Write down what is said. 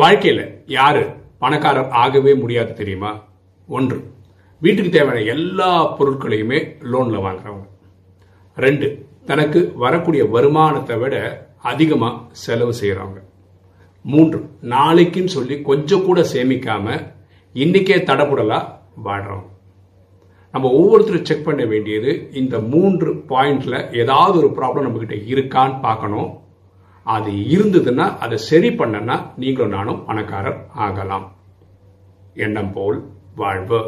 வாழ்க்கையில் யாரு பணக்காரர் ஆகவே முடியாது தெரியுமா? ஒன்று வீட்டுக்கு தேவையான எல்லா பொருட்களையுமே லோனில் வாங்குறவங்க. ரெண்டு தனக்கு வரக்கூடிய வருமானத்தை விட அதிகமாக செலவு செய்கிறவங்க மூன்று நாளைக்குன்னு சொல்லி கொஞ்சம் கூட சேமிக்காம இன்னைக்கே தடபுடலா வாழ்றவங்க. நம்ம ஒவ்வொருத்தரும் செக் பண்ண வேண்டியது இந்த மூன்று பாயிண்ட்ல ஏதாவது ஒரு ப்ராப்ளம் நம்மக்கிட்ட இருக்கான்னு பார்க்கணும். அது இருந்ததுன்னா அதை சரி பண்ணனா நீங்களும் நானும் பணக்காரர் ஆகலாம். எண்ணம் போல் வாழ்வு.